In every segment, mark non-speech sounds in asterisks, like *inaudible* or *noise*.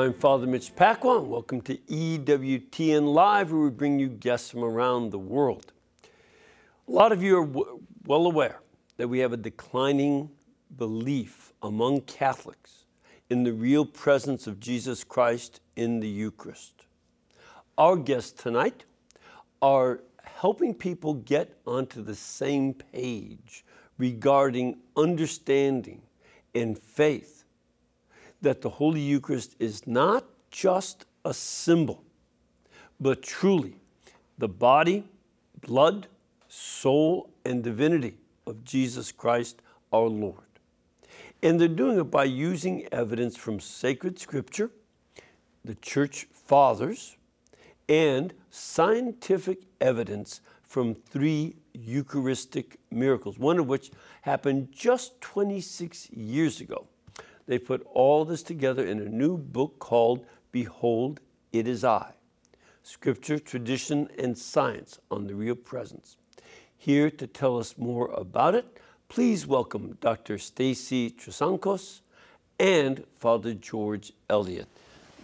I'm Father Mitch Pacwa. Welcome to EWTN Live, where we bring you guests from around the world. A lot of you are well aware that we have a declining belief among Catholics in the real presence of Jesus Christ in the Eucharist. Our guests tonight are helping people get onto the same page regarding understanding and faith that the Holy Eucharist is not just a symbol, but truly the body, blood, soul, and divinity of Jesus Christ our Lord. And they're doing it by using evidence from sacred scripture, the church fathers, and scientific evidence from three Eucharistic miracles, one of which happened just 26 years ago. They put all this together in a new book called Behold, It Is I Scripture, Tradition, and Science on the Real Presence. Here to tell us more about it, please welcome Dr. Stacy Trasancos and Father George Elliott.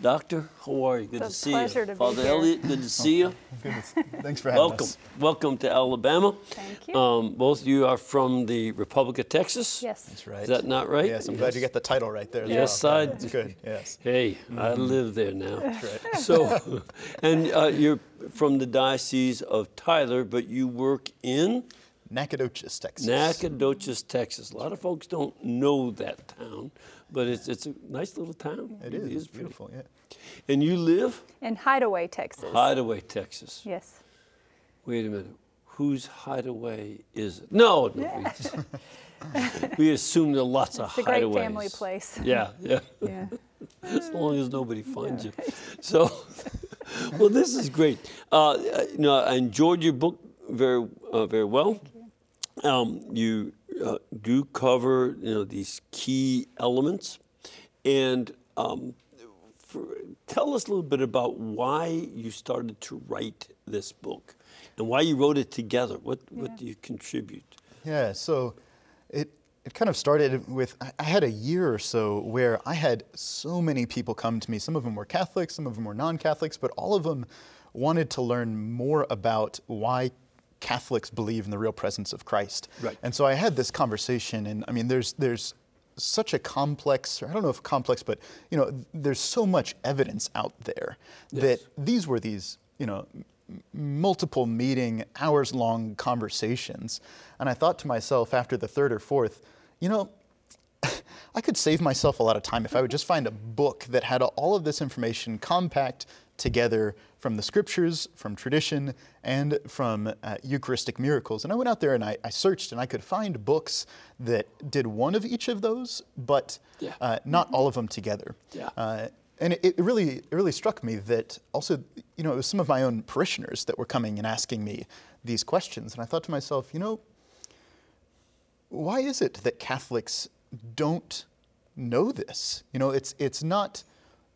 Doctor, how are you? Good It's to a see pleasure you. to be Father here. Elliott, good to see you. Goodness. Thanks for having Welcome. us. Welcome to Alabama. Thank you. Um, both of you are from the Republic of Texas. yes. That's right. Is that not right? Yes, I'm glad you got the title right there. Yes, well. I- That's good. Yes. Hey, I live there now. That's right. *laughs* So, and uh, you're from the Diocese of Tyler, but you work in Nacogdoches, Texas. Nacogdoches, Texas. A lot of folks don't know that town, but it's, it's a nice little town. It, it is. is. pretty. beautiful. Yeah. And you live In Hideaway, Texas. Hideaway, Texas. Yes. Wait a minute. Whose hideaway is it? No, no. We, just- we assume there are lots of hideaways. It's a great family place. Yeah, yeah. Yeah. *laughs* as long as nobody finds you. So, *laughs* well, this is great. Uh, you know, I enjoyed your book very, uh, very well. Um, you uh, do cover, you know, these key elements, and um, for, tell us a little bit about why you started to write this book, and why you wrote it together. What what do you contribute? Yeah. So it it kind of started with I- I had a year or so where I had so many people come to me. Some of them were Catholics, some of them were non-Catholics, but all of them wanted to learn more about why Catholics believe in the real presence of Christ. Right. And so I had this conversation, and I mean, there's there's such a complex, or I don't know if complex, but you know, there's so much evidence out there that these were these, you know, multiple meeting, hours long conversations. And I thought to myself after the third or fourth, you know, *laughs* I could save myself a lot of time if I would just find a book that had all of this information compact together from the scriptures, from tradition, and from uh, Eucharistic miracles. And I went out there and I, I searched and I could find books that did one of each of those, but Yeah. uh, not all of them together. Yeah. Uh, and it, it really, it really struck me that also, you know, it was some of my own parishioners that were coming and asking me these questions. And I thought to myself, you know, why is it that Catholics don't know this? You know, it's it's not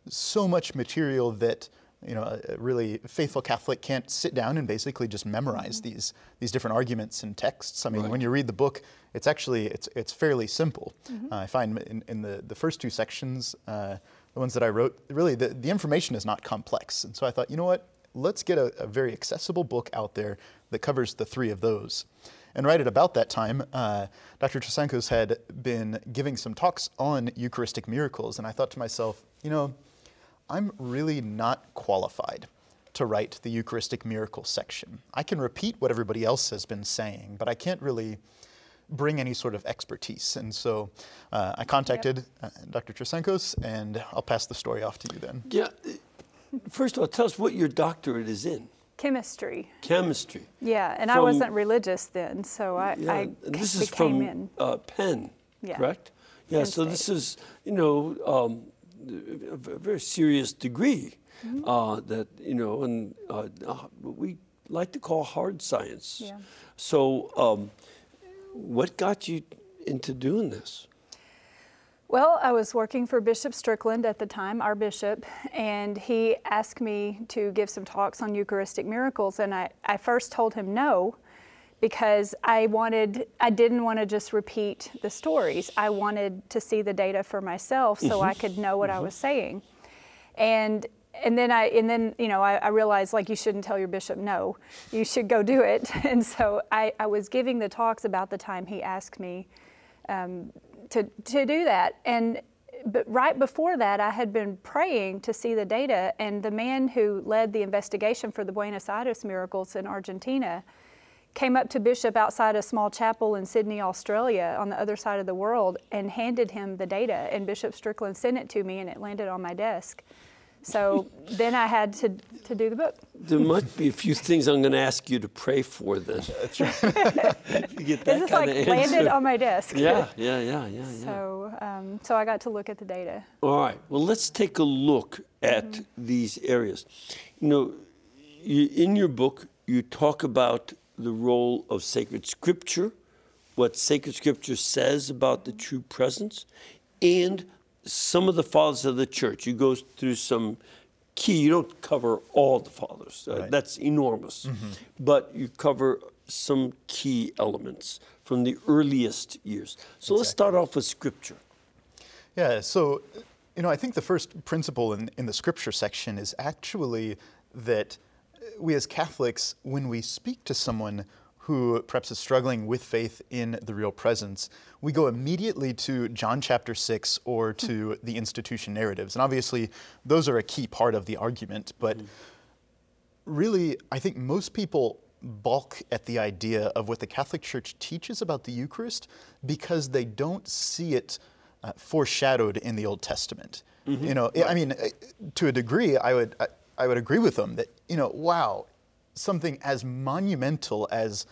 so much material that you know a really faithful Catholic can't sit down and basically just memorize these these different arguments and texts. I mean, Right. when you read the book, it's actually it's it's fairly simple. Uh, I find in, in the the first two sections. Uh, the ones that I wrote, really, the, the information is not complex. And so I thought, you know what? Let's get a, a very accessible book out there that covers the three of those. And right at about that time, uh, Dr. Trasancos had been giving some talks on Eucharistic miracles, and I thought to myself, you know, I'm really not qualified to write the Eucharistic miracle section. I can repeat what everybody else has been saying, but I can't really bring any sort of expertise. And so uh, I contacted uh, Dr. Trasancos, and I'll pass the story off to you then. Yeah. First of all, tell us what your doctorate is in. Chemistry. Chemistry. Yeah, and I wasn't religious then, so I, Yeah, I and this c- is became from in. uh, Penn, Yeah. correct? Yeah. Penn so State. this is, you know, um, a very serious degree Mm-hmm. uh, that you know, and uh, uh, we like to call hard science. Yeah. So, um, what got you into doing this? Well, I was working for Bishop Strickland at the time, our bishop, and he asked me to give some talks on Eucharistic miracles. And I, I first told him no because I wanted, I didn't want to just repeat the stories. I wanted to see the data for myself so Mm-hmm. I could know what I was saying. And and then I and then you know I, I realized like you shouldn't tell your bishop no, you should go do it. *laughs* And so I, I was giving the talks about the time he asked me um, to to do that. And but right before that, I had been praying to see the data, and the man who led the investigation for the Buenos Aires miracles in Argentina came up to Bishop outside a small chapel in Sydney, Australia, on the other side of the world, and handed him the data. And Bishop Strickland sent it to me, and it landed on my desk. So *laughs* then I had to, to do the book. There might be a few things I'm going to ask you to pray for then. *laughs* That's right. *laughs* you get that This is kind like of landed on my desk. Yeah, yeah, yeah, yeah, yeah. So, um, so I got to look at the data. All right. Well, let's take a look at these areas. You know, you, in your book, you talk about the role of sacred scripture, what sacred scripture says about the true presence, and some of the fathers of the church. You go through some key, you don't cover all the fathers, uh, Right. that's enormous, but you cover some key elements from the earliest years. So let's start off with scripture. Yeah, so, you know, I think the first principle in, in the scripture section is actually that we as Catholics, when we speak to someone who perhaps is struggling with faith in the real presence, we go immediately to John chapter 6 or to the institution narratives. And obviously, those are a key part of the argument, but really, I think most people balk at the idea of what the Catholic Church teaches about the Eucharist because they don't see it uh, foreshadowed in the Old Testament. You know, I mean, uh, to a degree, I would I, would agree with them that you know, wow, something as monumental as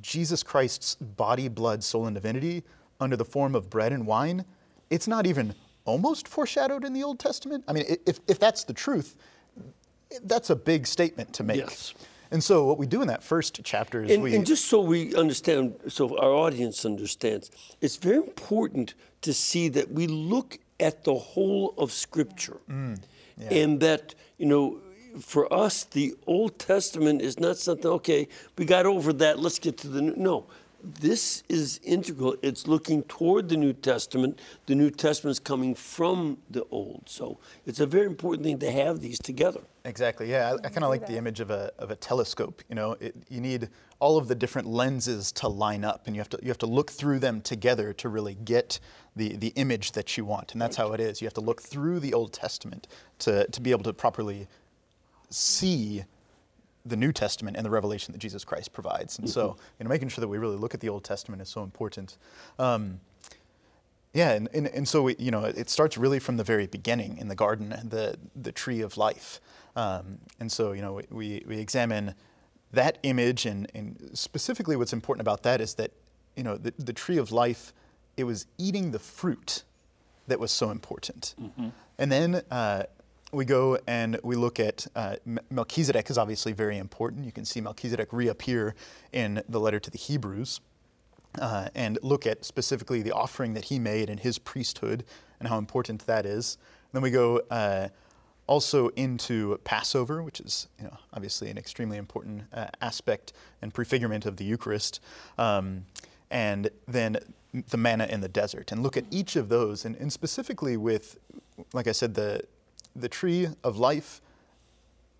Jesus Christ's body, blood, soul, and divinity under the form of bread and wine, it's not even almost foreshadowed in the Old Testament. I mean, if, if that's the truth, that's a big statement to make. Yes. And so what we do in that first chapter is And, we and just so we understand, so our audience understands, it's very important to see that we look at the whole of Scripture. Mm. And that, you know, for us, the Old Testament is not something, okay, we got over that, let's get to the new. No, this is integral. It's looking toward the New Testament. The New Testament is coming from the Old. So it's a very important thing to have these together. Exactly. Yeah, I, I kind of like the image of a, of a telescope. You know, it, you need all of the different lenses to line up, and you have to you have to look through them together to really get the the image that you want. And that's how it is. You have to look through the Old Testament to to be able to properly see the New Testament and the revelation that Jesus Christ provides. And so, you know, making sure that we really look at the Old Testament is so important. Um, yeah, and, and, and so we, you know, it starts really from the very beginning in the garden, the the tree of life, um, and so you know we, we examine that image, and, and specifically what's important about that is that you know the, the tree of life, it was eating the fruit that was so important, and then uh, we go and we look at uh, Melchizedek is obviously very important. You can see Melchizedek reappear in the letter to the Hebrews uh, and look at specifically the offering that he made and his priesthood and how important that is. Then we go uh, also into Passover, which is you know, obviously an extremely important uh, aspect and prefigurement of the Eucharist. Um, and then the manna in the desert, and look at each of those, and, and specifically with, like I said, the, the tree of life,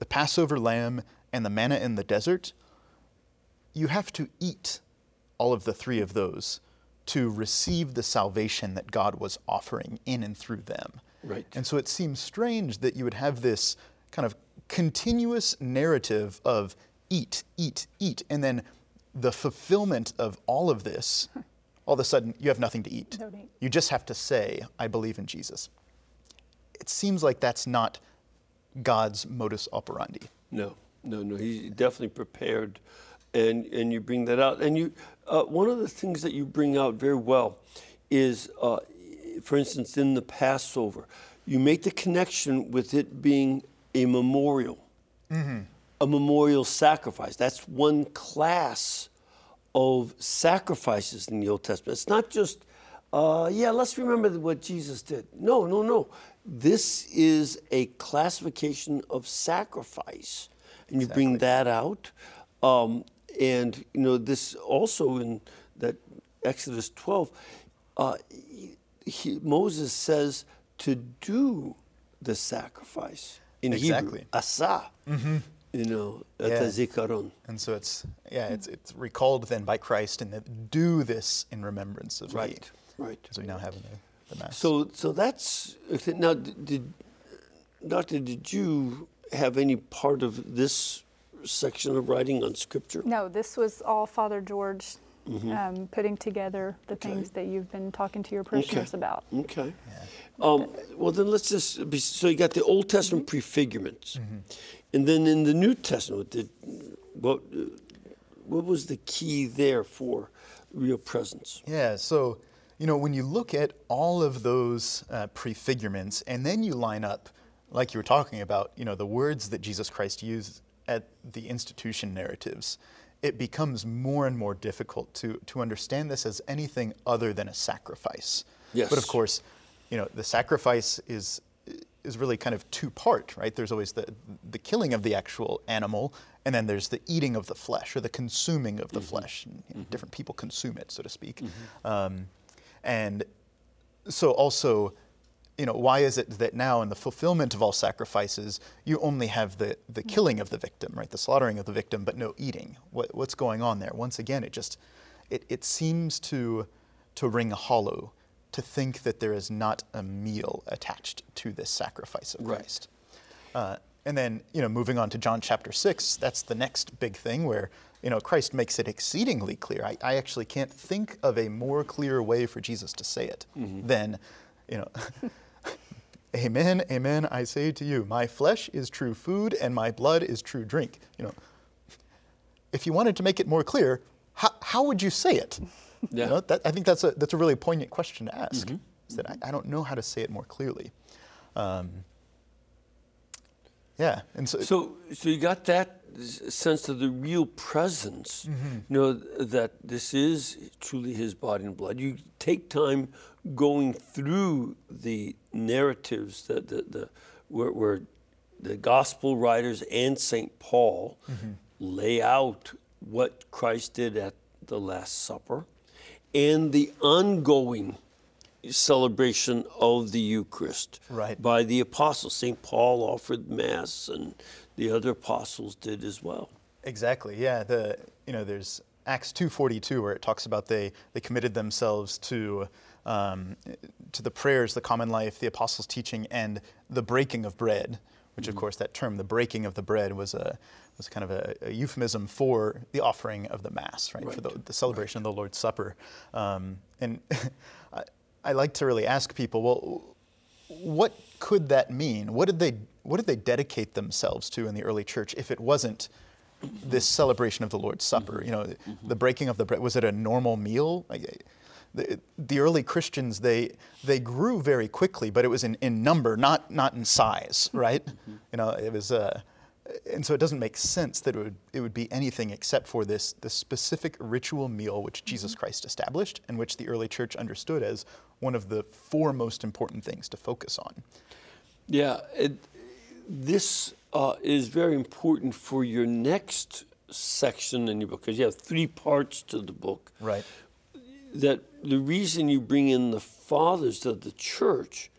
the Passover lamb, and the manna in the desert you have to eat all of the three of those to receive the salvation that God was offering in and through them. Right. And so it seems strange that you would have this kind of continuous narrative of eat, eat, eat, and then the fulfillment of all of this, *laughs* all of a sudden you have nothing to eat. Eat. You just have to say, I believe in Jesus. It seems like that's not God's modus operandi. No, no, no. He's definitely prepared, and and you bring that out. And you, uh, one of the things that you bring out very well is, uh, for instance, in the Passover, you make the connection with it being a memorial, a memorial sacrifice. That's one class of sacrifices in the Old Testament. It's not just, uh, yeah, let's remember what Jesus did. No, no, no. This is a classification of sacrifice, and you bring that out. Um, and you know this also in that Exodus 12, uh, he, he, Moses says to do the sacrifice in Exactly. Hebrew, asa. Mm-hmm. You know, at Yeah. the zikaron. And so it's yeah, it's it's recalled then by Christ and that do this in remembrance of Right, me. right. As we now have in the, the mass. So, so that's now. Did, did Doctor? Did you have any part of this section of writing on Scripture? No, this was all Father George um, putting together the things that you've been talking to your parishioners about. Okay. Um, well, then let's just be, so you got the Old Testament prefigurements, and then in the New Testament, did, what what was the key there for real presence? Yeah, so you know when you look at all of those uh, prefigurements, and then you line up, like you were talking about, you know the words that Jesus Christ used at the institution narratives, it becomes more and more difficult to to understand this as anything other than a sacrifice. Yes. But of course, you know the sacrifice is is really kind of two part, right? There's always the the killing of the actual animal, and then there's the eating of the flesh or the consuming of the mm-hmm. flesh. And, you know, mm-hmm. Different people consume it, so to speak. Mm-hmm. Um, and so also, you know, why is it that now in the fulfillment of all sacrifices, you only have the, the killing of the victim, right? The slaughtering of the victim, but no eating. What, what's going on there? Once again, it just, it, it seems to, to ring hollow to think that there is not a meal attached to this sacrifice of Right. Christ. Uh, and then, you know, moving on to John chapter 6, that's the next big thing where, you know, Christ makes it exceedingly clear. I, I actually can't think of a more clear way for Jesus to say it than, you know, *laughs* Amen, amen, I say to you, my flesh is true food and my blood is true drink. You know, if you wanted to make it more clear, how, how would you say it? Yeah. You know, that, I think that's a, that's a really poignant question to ask. Is that I, I don't know how to say it more clearly. Um, yeah, and so, So, so you got that sense of the real presence. Mm-hmm. You know that this is truly His body and blood. You take time going through the narratives that the, the where, where the gospel writers and Saint Paul mm-hmm. lay out what Christ did at the Last Supper, and the ongoing celebration of the Eucharist Right. by the apostles. St. Paul offered Mass, and the other apostles did as well. Exactly. Yeah. The you know there's Acts two forty two where it talks about they they committed themselves to um, to the prayers, the common life, the apostles' teaching, and the breaking of bread. Which of course that term, the breaking of the bread, was a was kind of a, a euphemism for the offering of the mass, right? For the, the celebration of the Lord's Supper. Um, and *laughs* I, I like to really ask people, well, what could that mean? What did they what did they dedicate themselves to in the early church if it wasn't this celebration of the Lord's Supper? Mm-hmm. You know, mm-hmm. the breaking of the bread. Was it a normal meal? Like, the, the early Christians they they grew very quickly, but it was in, in number, not not in size, mm-hmm. right? You know, it was. Uh, and so it doesn't make sense that it would, it would be anything except for this, this specific ritual meal which Jesus Christ established and which the early church understood as one of the four most important things to focus on. Yeah, it, this uh, is very important for your next section in your book because you have three parts to the book. Right. That the reason you bring in the fathers of the church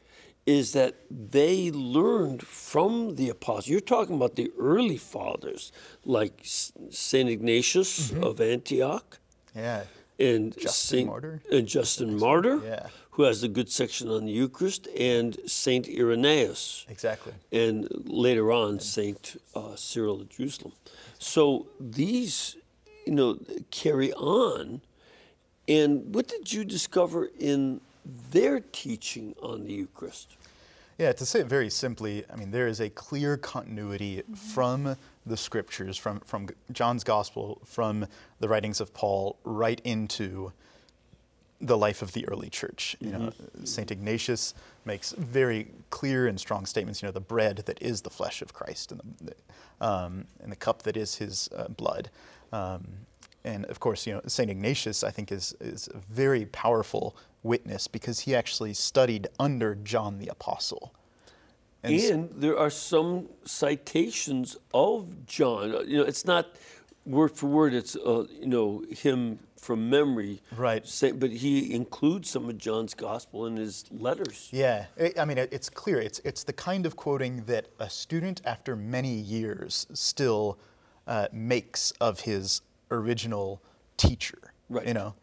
is that they learned from the apostles. You're talking about the early fathers like Saint Ignatius of Antioch Yeah. And Justin Saint Martyr. Justin Martyr, Yeah. who has a good section on the Eucharist, and Saint Irenaeus, Exactly. and later on Saint uh, Cyril of Jerusalem. So these, you know, carry on. And what did you discover in their teaching on the Eucharist? Yeah, to say it very simply, I mean, there is a clear continuity from the scriptures, from, from John's gospel, from the writings of Paul, right into the life of the early church. You know, Saint Ignatius makes very clear and strong statements. You know, the bread that is the flesh of Christ, and the, um, and the cup that is His uh, blood. Um, and of course, you know, Saint Ignatius, I think, is is a very powerful witness because he actually studied under John the Apostle. And, s- there are some citations of John. Uh, You know, it's not word for word, it's uh, you know him from memory. Right. Say, but he includes some of John's gospel in his letters. Yeah, I I mean, it's clear. It's, it's the kind of quoting that a student, after many years, still uh, makes of his original teacher. Right. You know,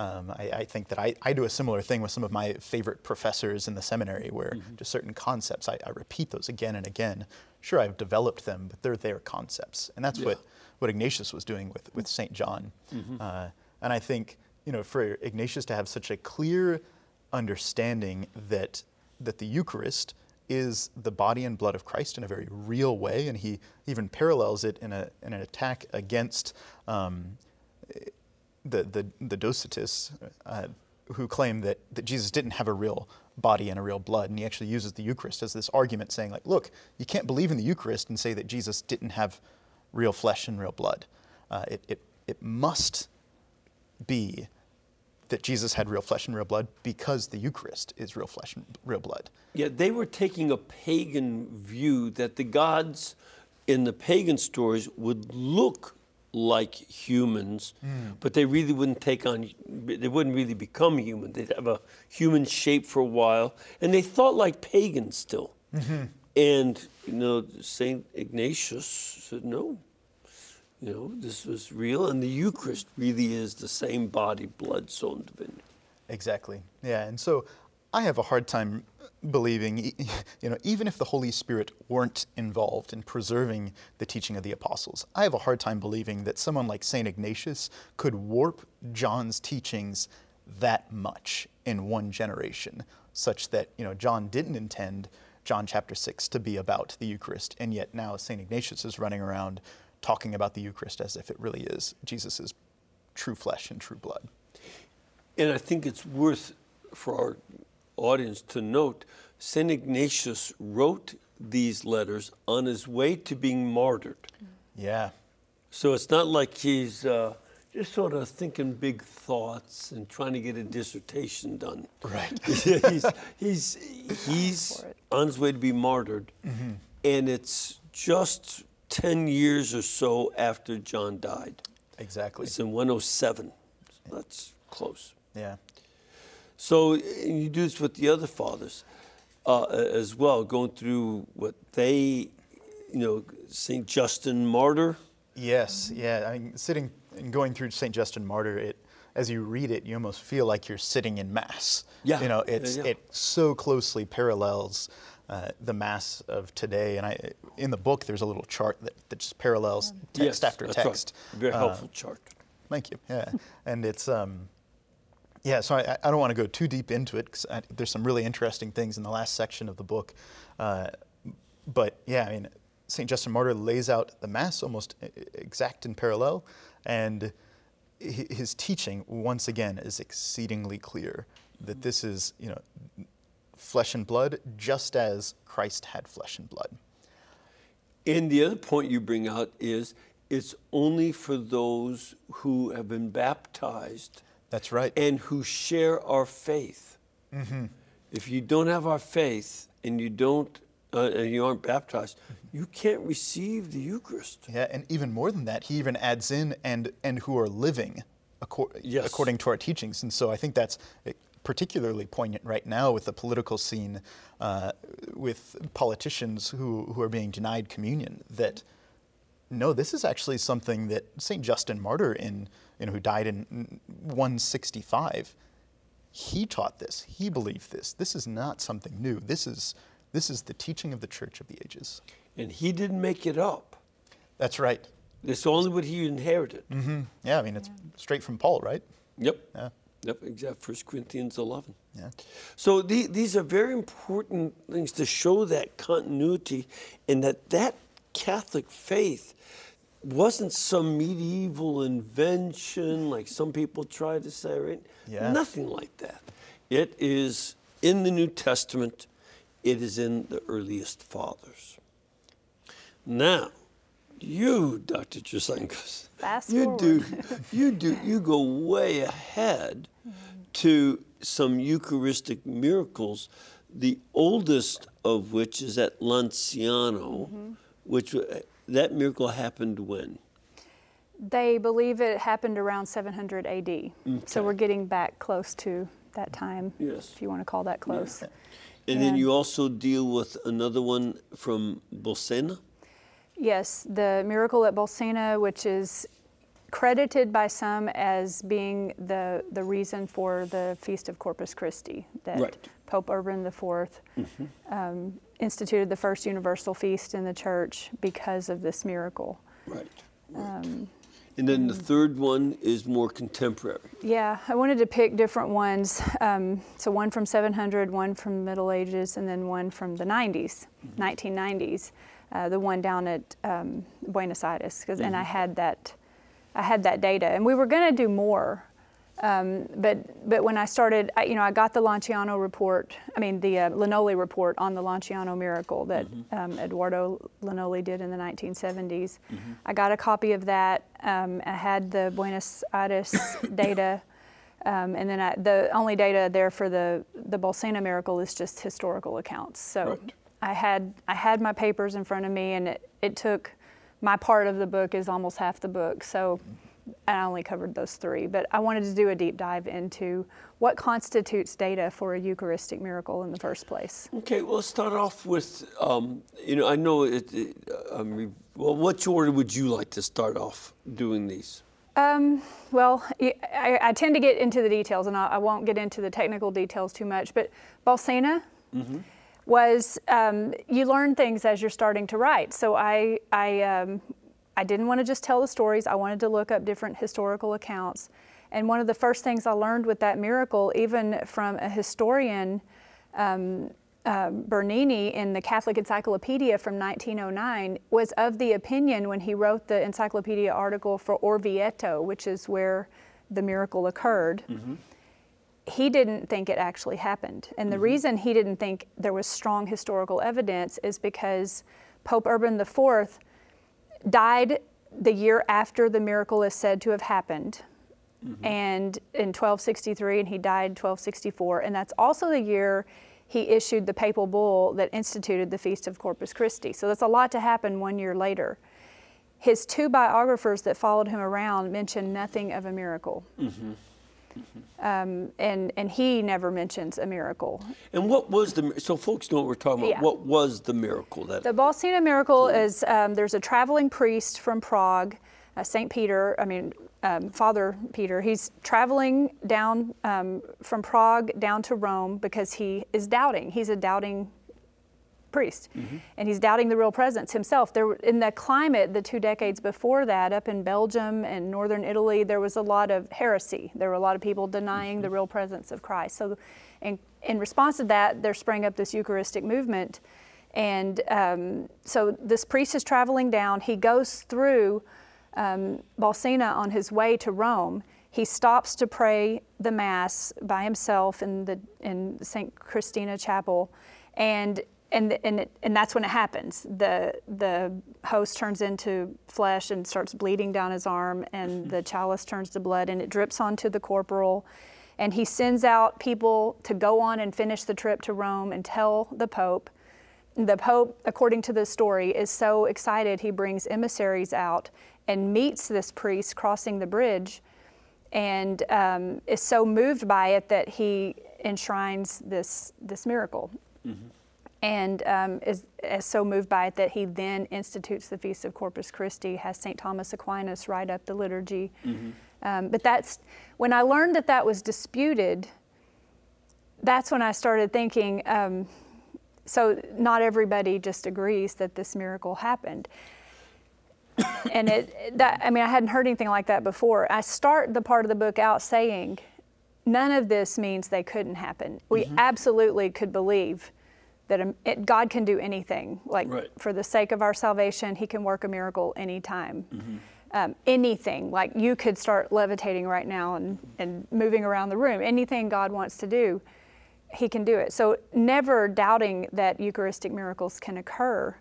um, I, I think that I, I do a similar thing with some of my favorite professors in the seminary, where just certain concepts, I, I repeat those again and again. Sure, I've developed them, but they're their concepts. And that's Yeah. what, what Ignatius was doing with, with St. John. Uh, and I think, you know, for Ignatius to have such a clear understanding that, that the Eucharist is the body and blood of Christ in a very real way, and he even parallels it in, a, in an attack against um, the, the, the Docetists, uh, who claim that, that Jesus didn't have a real body and a real blood. And he actually uses the Eucharist as this argument, saying, like, look, you can't believe in the Eucharist and say that Jesus didn't have real flesh and real blood. Uh, it, it, it must be that Jesus had real flesh and real blood because the Eucharist is real flesh and real blood. Yeah, they were taking a pagan view that the gods in the pagan stories would look like humans, but they really wouldn't take on, they wouldn't really become human. They'd have a human shape for a while, and they thought like pagans still. And, you know, St. Ignatius said, no, you know, this was real, and the Eucharist really is the same body, blood, soul, and divinity. Exactly. Yeah, and so I have a hard time believing, *laughs* you know, even if the Holy Spirit weren't involved in preserving the teaching of the apostles, I have a hard time believing that someone like St. Ignatius could warp John's teachings that much in one generation, such that, you know, John didn't intend John chapter 6 to be about the Eucharist, and yet now St. Ignatius is running around talking about the Eucharist as if it really is Jesus' true flesh and true blood. And I think it's worth for our audience to note St. Ignatius wrote these letters on his way to being martyred. Yeah. So it's not like he's uh, just sort of thinking big thoughts and trying to get a dissertation done. Right. *laughs* he's he's, he's on his way to be martyred, and it's just 10 years or so after John died. Exactly. It's in 107. So that's close. Yeah. So you do this with the other fathers uh, as well, going through what they, you know, Saint Justin Martyr. Yes. Yeah. I mean, sitting and going through Saint Justin Martyr, it as you read it, you almost feel like you're sitting in mass. Yeah, You know, it's yeah. it so closely parallels uh, the mass of today. And I, in the book, there's a little chart that, that just parallels text Yes, after that's right. text. Very Uh, helpful chart. Thank you. Yeah, and it's um, yeah. So I, I don't want to go too deep into it because there's some really interesting things in the last section of the book. Uh, but yeah, I mean, Saint Justin Martyr lays out the mass almost exact in parallel, and his teaching once again is exceedingly clear that this is you know flesh and blood, just as Christ had flesh and blood. And the other point you bring out is it's only for those who have been baptized That's right. and who share our faith. Mm-hmm. If you don't have our faith and you don't, uh, and you aren't baptized, Mm-hmm. you can't receive the Eucharist. Yeah, and even more than that, he even adds in and and who are living accor- Yes. according to our teachings. And so I think that's eh, particularly poignant right now with the political scene, uh, with politicians who, who are being denied communion. That no, this is actually something that Saint Justin Martyr, in you know, who died in 165, he taught this. He believed this. This is not something new. This is this is the teaching of the Church of the Ages. And he didn't make it up. That's right. It's only what he inherited. Mm-hmm. Yeah, I mean, it's straight from Paul, right? Yep. Yeah. Yep, exact. 1 Corinthians 11. Yeah. So the, these are very important things to show that continuity and that that Catholic faith wasn't some medieval invention like some people try to say, right? Yeah. Nothing like that. It is in the New Testament. It is in the earliest fathers. Now, you, Dr. Trasancos, Fast you do, *laughs* you do, you go way ahead to some Eucharistic miracles. The oldest of which is at Lanciano, which uh, that miracle happened when. They believe it happened around 700 AD. Okay. So we're getting back close to that time, yes. if you want to call that close. Yeah. *laughs* And then you also deal with another one from Bolsena? Yes, the miracle at Bolsena, which is credited by some as being the, the reason for the Feast of Corpus Christi, that right. Pope Urban IV mm-hmm. um, instituted the first universal feast in the church because of this miracle. Right. right. Um, and then the third one is more contemporary. Yeah, I wanted to pick different ones. Um, so one from 700, one from Middle Ages, and then one from the 90s, mm-hmm. 1990s. Uh, the one down at um, Buenos Aires, mm-hmm. and I mm-hmm. had that, I had that data, and we were going to do more um, but but when I started, I, you know, I got the Lanciano report. I mean, the uh, Linoli report on the Lanciano miracle that mm-hmm. um, Eduardo Linoli did in the 1970s. Mm-hmm. I got a copy of that. Um, I had the Buenos Aires *coughs* data, um, and then I, the only data there for the the Bolsena miracle is just historical accounts. So right. I had I had my papers in front of me, and it, it took my part of the book is almost half the book. So. I only covered those three, but I wanted to do a deep dive into what constitutes data for a Eucharistic miracle in the first place. Okay, well, let's start off with, um, you know, I know it, it um, well, which order would you like to start off doing these? Um, well, I, I, tend to get into the details, and I, I, won't get into the technical details too much, but Bolsena, mm-hmm. Was um, you learn things as you're starting to write. So I, I um, I didn't want to just tell the stories, I wanted to look up different historical accounts. And one of the first things I learned with that miracle, even from a historian, um, uh, Benigni in the Catholic Encyclopedia from 1909, was of the opinion when he wrote the encyclopedia article for Orvieto, which is where the miracle occurred. Mm-hmm. He didn't think it actually happened. And the mm-hmm. reason he didn't think there was strong historical evidence is because Pope Urban IV died the year after the miracle is said to have happened. Mm-hmm. And in 1263, and he died 1264. And that's also the year he issued the papal bull that instituted the Feast of Corpus Christi. So that's a lot to happen one year later. His two biographers that followed him around mention nothing of a miracle. Mm-hmm. Um, and and he never mentions a miracle. And what was the so folks know what we're talking about? Yeah. What was the miracle that the Bolsena miracle is? Um, there's a traveling priest from Prague, uh, Saint Peter. I mean. Um, Father Peter, he's traveling down um, from Prague down to Rome because he is doubting. He's a doubting priest. Mm-hmm. And he's doubting the real presence himself. There, in the climate, the two decades before that, up in Belgium and northern Italy, there was a lot of heresy. There were a lot of people denying mm-hmm. the real presence of Christ. So, in, in response to that, there sprang up this Eucharistic movement. And um, so this priest is traveling down. He goes through um, Bolsena on his way to Rome. He stops to pray the Mass by himself in the in St. Christina Chapel. And and and it, and that's when it happens. The the host turns into flesh and starts bleeding down his arm, and the *laughs* chalice turns to blood, and it drips onto the corporal. And he sends out people to go on and finish the trip to Rome and tell the Pope. The Pope, according to the story, is so excited he brings emissaries out and meets this priest crossing the bridge, and um, is so moved by it that he enshrines this this miracle. Mm-hmm and um, is, is, so moved by it that he then institutes the Feast of Corpus Christi, has St. Thomas Aquinas write up the liturgy. Mm-hmm. Um, but that's when I learned that that was disputed, that's when I started thinking um, so not everybody just agrees that this miracle happened. and it that I mean I hadn't heard anything like that before. I start the part of the book out saying none of this means they couldn't happen. We mm-hmm. absolutely could believe that it, God can do anything. Like right. for the sake of our salvation, He can work a miracle anytime. Mm-hmm. Um, anything, like you could start levitating right now and, and moving around the room. Anything God wants to do, He can do it. So never doubting that Eucharistic miracles can occur,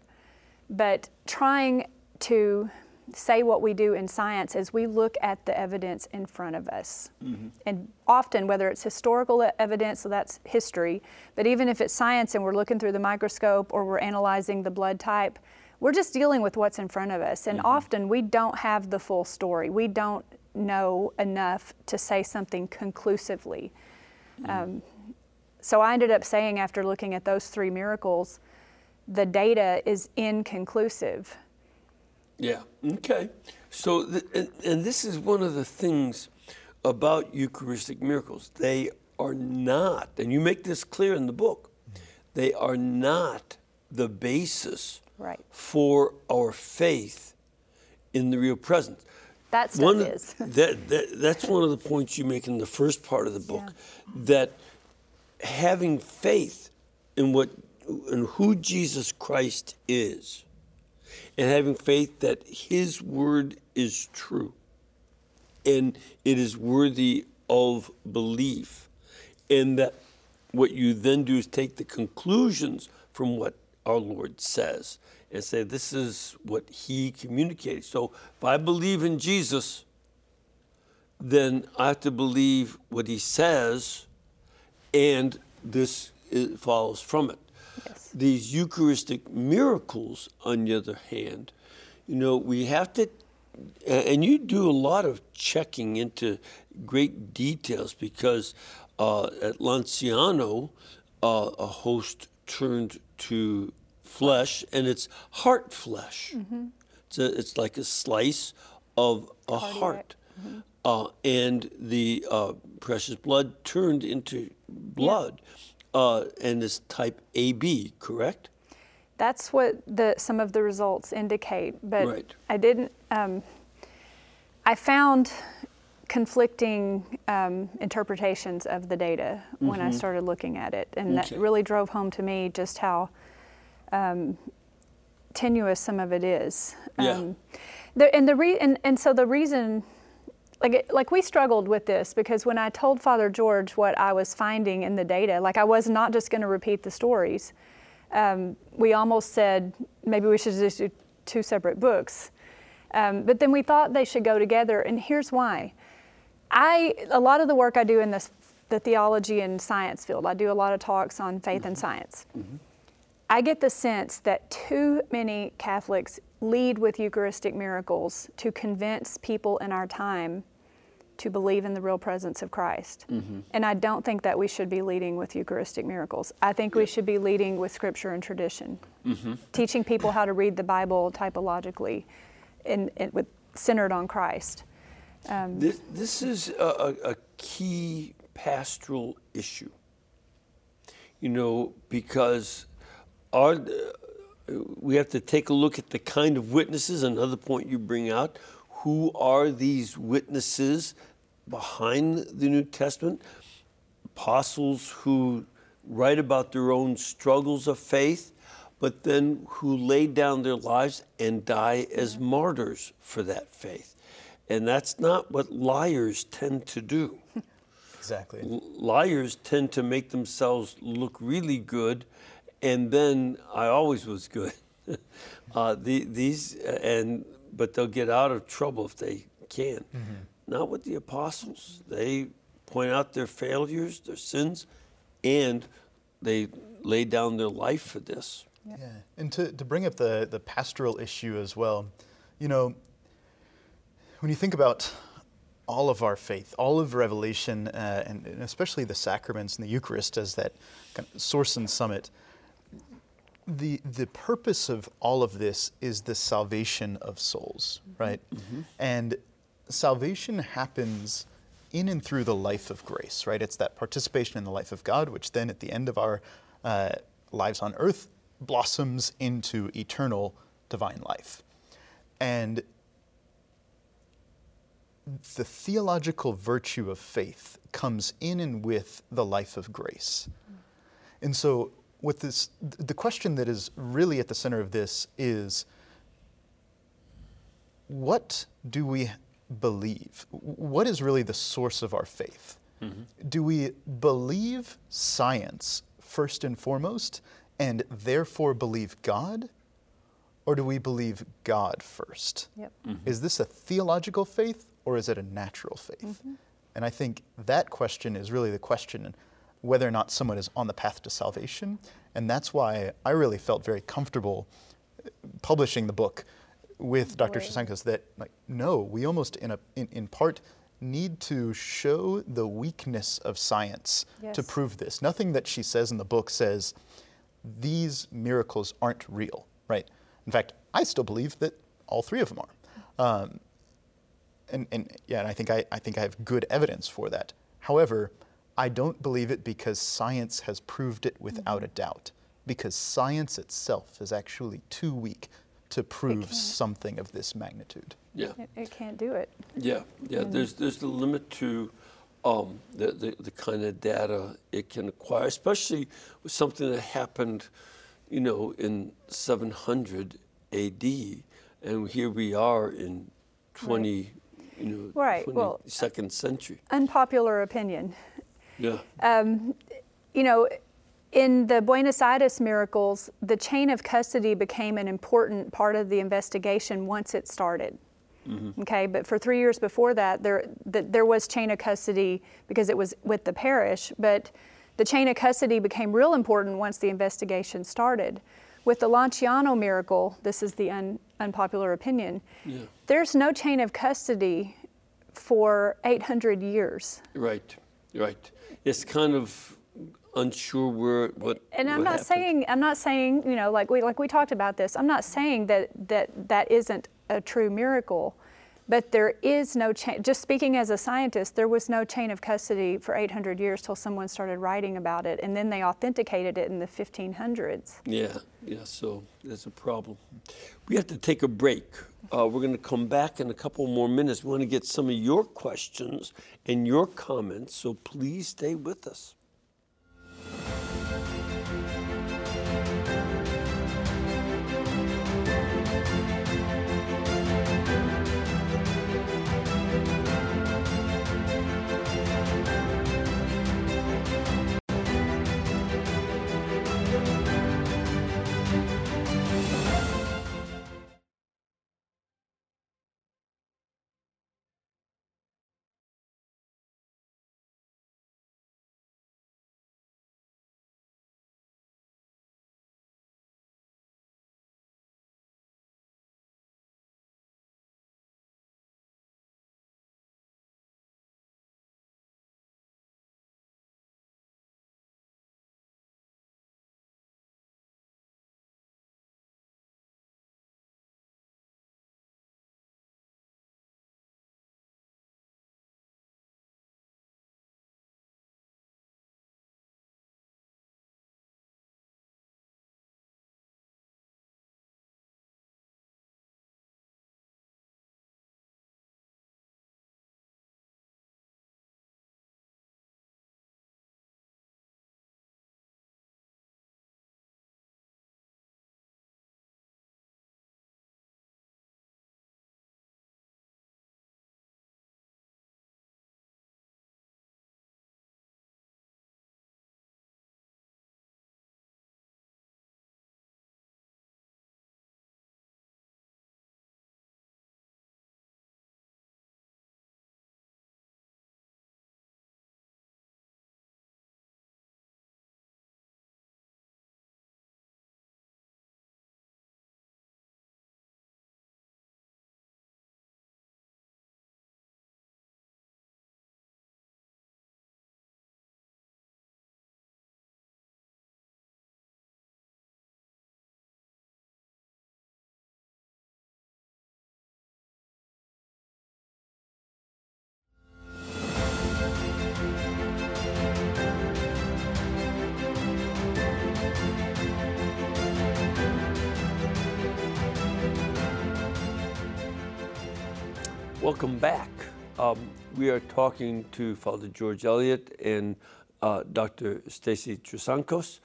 but trying to say what we do in science is we look at the evidence in front of us. Mm-hmm. And often, whether it's historical evidence, so that's history, but even if it's science and we're looking through the microscope or we're analyzing the blood type, we're just dealing with what's in front of us. And often we don't have the full story. We don't know enough to say something conclusively. Um, so I ended up saying, after looking at those three miracles, the data is inconclusive. Yeah. Okay. So, th- and, and this is one of the things about Eucharistic miracles. They are not, and you make this clear in the book, they are not the basis Right. for our faith in the real presence. That stuff One is. that, that, that's one of the points you make in the first part of the book, that having faith in what in who Jesus Christ is, and having faith that His word is true, and it is worthy of belief, and that what you then do is take the conclusions from what our Lord says and say, This is what He communicated. So if I believe in Jesus, then I have to believe what He says, and this follows from it. Yes. These Eucharistic miracles, on the other hand, you know, we have to, and you do a lot of checking into great details because uh, at Lanciano, uh, a host turned to flesh, and it's heart flesh. It's, a, it's like a slice of a heart. Uh, and the uh, precious blood turned into blood, uh, and it's type AB, correct? That's what the some of the results indicate. But Right. I didn't. Um, I found conflicting um, interpretations of the data when I started looking at it, and Mm-hmm. Okay. that really drove home to me just how um, tenuous some of it is. Yeah. Um, the, and the re- and, and so the reason like it- like we struggled with this because when I told Father George what I was finding in the data, like I was not just going to repeat the stories. Um, we almost said maybe we should just do two separate books, um, but then we thought they should go together, and here's why. I a lot of the work I do in this the theology and science field. I do a lot of talks on faith and science. I get the sense that too many Catholics lead with Eucharistic miracles to convince people in our time to believe in the real presence of Christ. And I don't think that we should be leading with Eucharistic miracles. I think we should be leading with Scripture and tradition, teaching people how to read the Bible typologically and, and with, centered on Christ. Um, This, this is a, a key pastoral issue. You know, because our, uh, we have to take a look at the kind of witnesses, another point you bring out. Who are these witnesses behind the New Testament? Apostles who write about their own struggles of faith, but then who lay down their lives and die as martyrs for that faith. And that's not what liars tend to do. *laughs* Exactly. Liars tend to make themselves look really good, and then I always was good. *laughs* uh, the, these and but they'll get out of trouble if they can. Not with the apostles. They point out their failures, their sins, and they lay down their life for this. Yeah, and to, to bring up the, the pastoral issue as well, you know, when you think about all of our faith, all of Revelation, uh, and, and especially the sacraments and the Eucharist as that kind of source and summit, the, the purpose of all of this is the salvation of souls, right? And salvation happens in and through the life of grace, right? It's that participation in the life of God, which then at the end of our uh, lives on earth blossoms into eternal divine life. And the theological virtue of faith comes in and with the life of grace. And so, what this, the question that is really at the center of this is what do we believe? What is really the source of our faith? Do we believe science first and foremost and therefore believe God? Or do we believe God first? Yep. Is this a theological faith or is it a natural faith? Mm-hmm. And I think that question is really the question whether or not someone is on the path to salvation. And that's why I really felt very comfortable publishing the book with Dr. Right. Trasancos that like no, we almost in a in, in part need to show the weakness of science to prove this. Nothing that she says in the book says these miracles aren't real, right? In fact, I still believe that all three of them are. Um, and, and yeah, and I think I, I think I have good evidence for that. However, I don't believe it because science has proved it without a doubt. Because science itself is actually too weak to prove something of this magnitude. Yeah. It, it can't do it. Yeah, yeah. There's there's the limit to um, the, the the kind of data it can acquire, especially with something that happened, you know, in 700 A.D. and here we are in 20, you know, Right, well, 22nd century. Unpopular opinion. Yeah. Um, you know, in the Buenos Aires miracles, the chain of custody became an important part of the investigation once it started. Mm-hmm. Okay, but for three years before that, there th- there was chain of custody because it was with the parish. But the chain of custody became real important once the investigation started. With the Lanciano miracle, this is the un- unpopular opinion. Yeah. There's no chain of custody for 800 years. Right. Right. It's kind of unsure where what. And I'm what not happened. saying I'm not saying you know like we like we talked about this. I'm not saying that that that isn't a true miracle, but there is no chain. Just speaking as a scientist, there was no chain of custody for 800 years till someone started writing about it, and then they authenticated it in the 1500s. Yeah, yeah, so there's a problem. We have to take a break. Uh, we're going to come back in a couple more minutes. We want to get some of your questions and your comments, so please stay with us. Welcome back. Um, we are talking to Father George Elliott and uh, Dr. Stacy Trasancos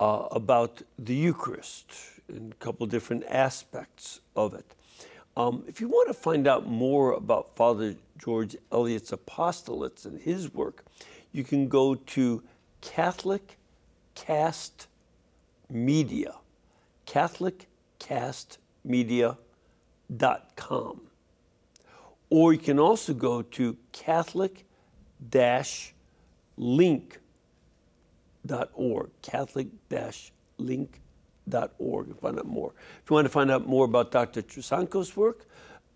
uh, about the Eucharist and a couple different aspects of it. Um, if you want to find out more about Father George Elliott's apostolates and his work, you can go to Catholic Cast Media, CatholicCastMedia.com. Or you can also go to Catholic link.org, Catholic link.org. and find out more. If you want to find out more about Dr. Trasancos' work,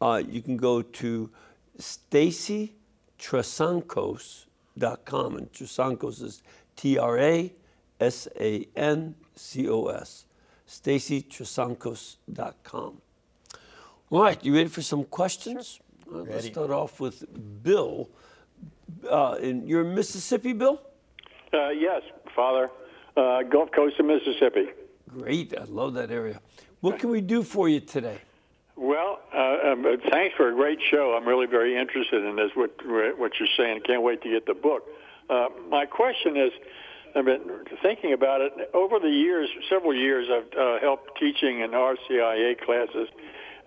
uh, you can go to stacytrasancos.com. And Trasancos is T R A S A N C O S. stacytrasancos.com. All right, you ready for some questions? Sure. Let's start off with Bill. Uh, in, you're in Mississippi, Bill? Uh, yes, Father. Uh, Gulf Coast of Mississippi. Great. I love that area. What can we do for you today? Well, uh, um, thanks for a great show. I'm really very interested in this, what, what you're saying. Can't wait to get the book. Uh, my question is, I've been thinking about it. Over the years, several years, I've uh, helped teaching in RCIA classes,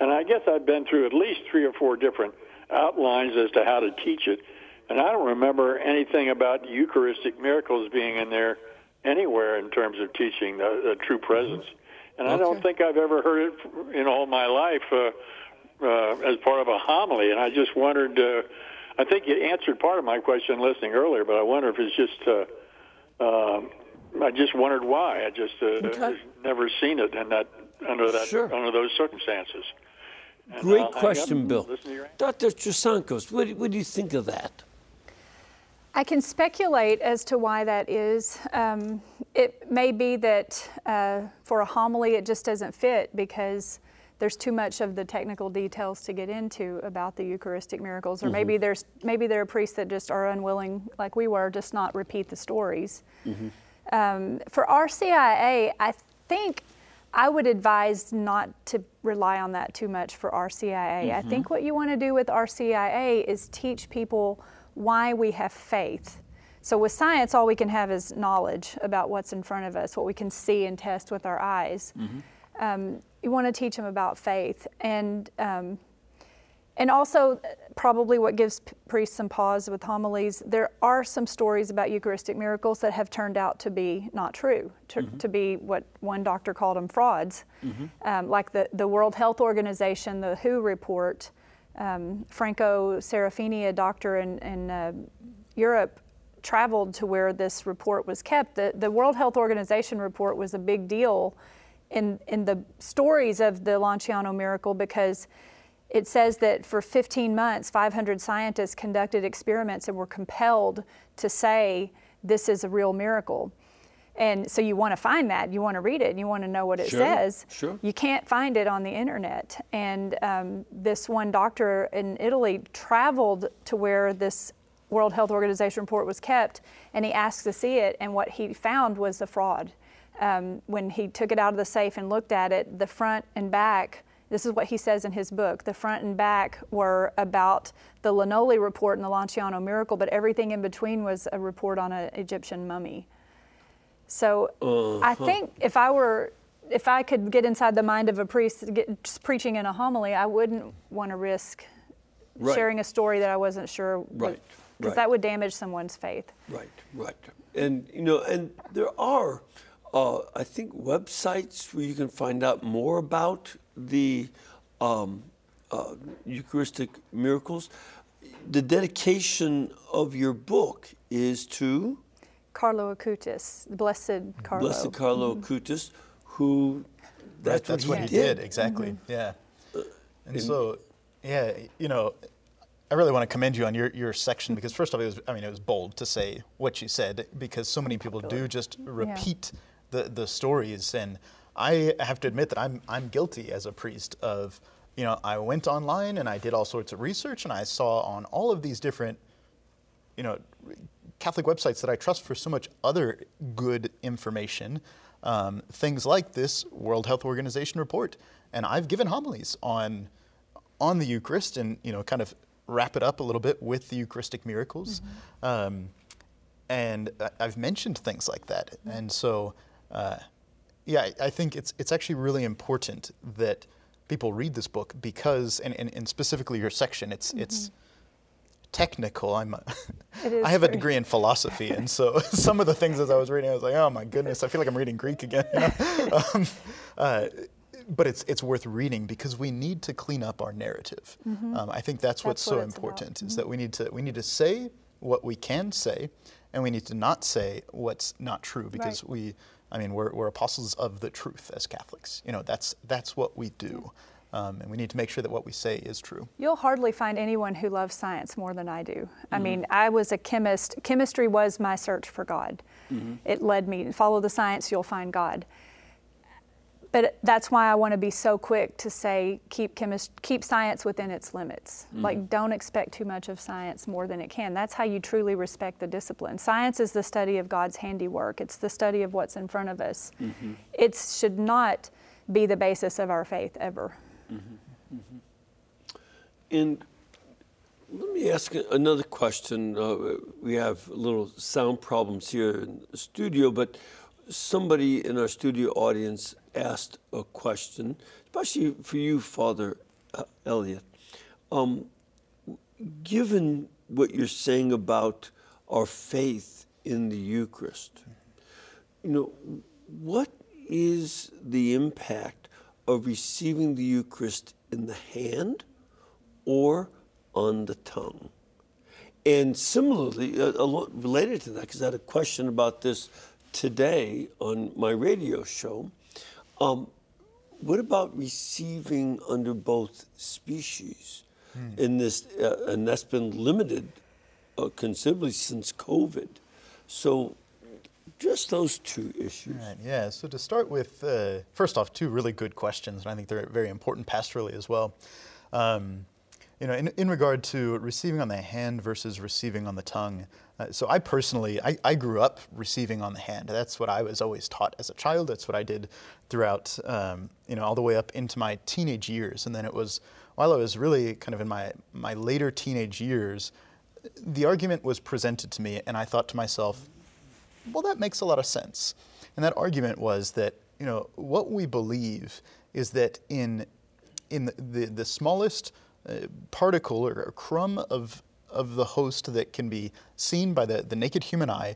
and I guess I've been through at least three or four different outlines as to how to teach it. And I don't remember anything about Eucharistic miracles being in there anywhere in terms of teaching the, the true presence. And okay. I don't think I've ever heard it in all my life uh, uh, as part of a homily. And I just wondered. Uh, I think you answered part of my question listening earlier, but I wonder if it's just. Uh, uh, I just wondered why. I just uh, okay. never seen it in that under that sure. under those circumstances. And, Great uh, question, Bill. Dr. Trasancos, what, what do you think of that? I can speculate as to why that is. Um, it may be that uh, for a homily it just doesn't fit because there's too much of the technical details to get into about the Eucharistic miracles, or mm-hmm. maybe there's maybe there are priests that just are unwilling, like we were, just not repeat the stories. Mm-hmm. Um, for RCIA, I think I would advise not to rely on that too much for RCIA. Mm-hmm. I think what you want to do with RCIA is teach people why we have faith. So with science, all we can have is knowledge about what's in front of us, what we can see and test with our eyes. Mm-hmm. Um, you want to teach them about faith, and um, and also probably what gives priests some pause with homilies. There are some stories about Eucharistic miracles that have turned out to be not true, to, mm-hmm. to be what one doctor called them frauds, mm-hmm. um, like the the World Health Organization, the WHO report um, Franco Serafini, a doctor in, in uh, Europe, traveled to where this report was kept. The, the World Health Organization report was a big deal in, in the stories of the Lanciano miracle because it says that for 15 months, 500 scientists conducted experiments and were compelled to say this is a real miracle. And so you want to find that, you want to read it, and you want to know what it sure, says. Sure. You can't find it on the internet. And um, this one doctor in Italy traveled to where this World Health Organization report was kept, and he asked to see it, and what he found was a fraud. Um, when he took it out of the safe and looked at it, the front and back, this is what he says in his book, the front and back were about the Linoli report and the Lanciano miracle, but everything in between was a report on an Egyptian mummy. So uh-huh. I think if I were, if I could get inside the mind of a priest get, preaching in a homily, I wouldn't want to risk right. sharing a story that I wasn't sure. Right. Because right. that would damage someone's faith. Right. Right. And you know, and there are, uh, I think, websites where you can find out more about the um, uh, Eucharistic miracles. The dedication of your book is to Carlo Acutis, blessed Carlo. Blessed Carlo mm-hmm. Acutis, who that's, right, that's what, he, he did. did. exactly. Mm-hmm. Yeah. Uh, and, and so, yeah, you know, I really want to commend you on your, your section because first of all, it was, I mean, it was bold to say what you said because so many people do just repeat yeah. The, the stories. And I have to admit that I'm, I'm guilty as a priest of, you know, I went online and I did all sorts of research and I saw on all of these different, you know, Catholic websites that I trust for so much other good information, um, things like this World Health Organization report. And I've given homilies on on the Eucharist and you know kind of wrap it up a little bit with the Eucharistic miracles. Mm-hmm. Um, and I've mentioned things like that. Mm-hmm. And so, uh, yeah, I think it's it's actually really important that people read this book because, and, and, and specifically your section, it's mm-hmm. it's technical. I'm a, *laughs* *laughs* I have a degree in philosophy, and so *laughs* some of the things as I was reading, I was like, oh my goodness, I feel like I'm reading Greek again. You know? um, uh, but it's it's worth reading because we need to clean up our narrative. Mm-hmm. Um, I think that's, that's what's what so important about. is mm-hmm. that we need to we need to say what we can say, and we need to not say what's not true because Right. we, I mean, we're, we're apostles of the truth as Catholics. You know, that's that's what we do, um, and we need to make sure that what we say is true. You'll hardly find anyone who loves science more than I do. I mean, I was a chemist. Chemistry was my search for God. It led me, follow the science, you'll find God. But that's why I want to be so quick to say keep chemist, keep science within its limits. Mm. Like don't expect too much of science more than it can. That's how you truly respect the discipline. Science is the study of God's handiwork. It's the study of what's in front of us. Mm-hmm. It should not be the basis of our faith ever. Mm-hmm. Mm-hmm. And let me ask another question. Uh, we have little sound problems here in the studio, but somebody in our studio audience asked a question, especially for you, Father uh, Elliot. Um, given what you're saying about our faith in the Eucharist, you know, what is the impact of receiving the Eucharist in the hand or on the tongue? And similarly, uh, a lot related to that, because I had a question about this today on my radio show. Um, what about receiving under both species in this? Uh, and that's been limited uh, considerably since COVID. So, just those two issues. Right, yeah. So to start with, uh, first off, two really good questions, and I think they're very important pastorally as well. Um, you know, in, in regard to receiving on the hand versus receiving on the tongue. Uh, so I personally, I, I grew up receiving on the hand. That's what I was always taught as a child. That's what I did throughout, um, you know, all the way up into my teenage years. And then it was while I was really kind of in my my later teenage years, the argument was presented to me, and I thought to myself, well, that makes a lot of sense. And that argument was that, you know, what we believe is that in, in the, the, the smallest uh, particle or crumb of, of the host that can be seen by the, the naked human eye,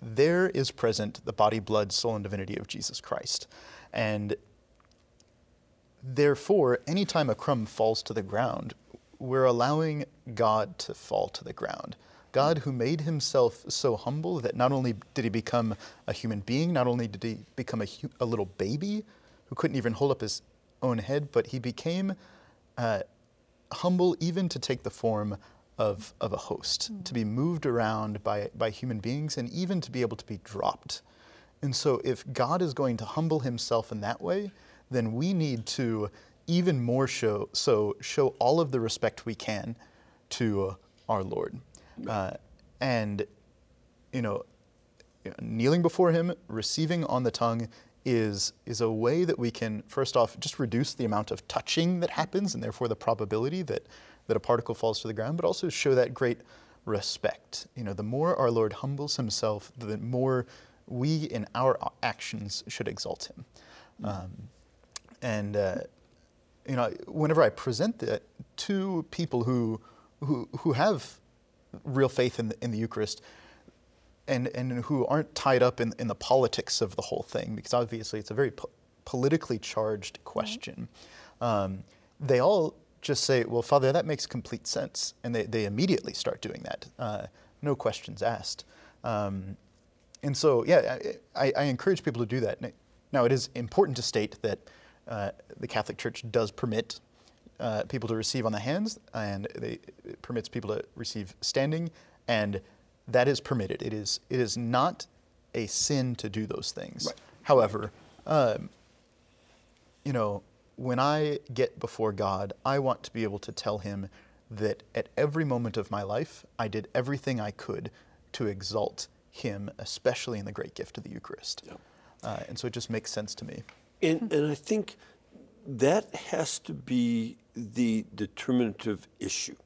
there is present the body, blood, soul, and divinity of Jesus Christ. And therefore, anytime a crumb falls to the ground, we're allowing God to fall to the ground. God, who made himself so humble that not only did he become a human being, not only did he become a, hu- a little baby who couldn't even hold up his own head, but he became uh, humble even to take the form of, of a host, to be moved around by, by human beings, and even to be able to be dropped. And so, if God is going to humble himself in that way, then we need to even more show, so show all of the respect we can to our Lord. Uh, and, you know, kneeling before him, receiving on the tongue is, is a way that we can, first off, just reduce the amount of touching that happens and therefore the probability that, that a particle falls to the ground, but also show that great respect. You know, the more our Lord humbles himself, the more we in our actions should exalt him. Um, and, uh, you know, whenever I present that to people who, who, who have real faith in the, in the Eucharist, and, and who aren't tied up in, in the politics of the whole thing, because obviously it's a very po- politically charged question. Um, they all just say, well, Father, that makes complete sense. And they, they immediately start doing that, uh, no questions asked. Um, and so, yeah, I, I, encourage people to do that. Now, it is important to state that uh, the Catholic Church does permit uh, people to receive on the hands, and they, it permits people to receive standing, and that is permitted. It is it is not a sin to do those things. Right. However, um, you know, when I get before God, I want to be able to tell Him that at every moment of my life, I did everything I could to exalt Him, especially in the great gift of the Eucharist. Yep. Uh, and so it just makes sense to me. And, and I think that has to be the determinative issue.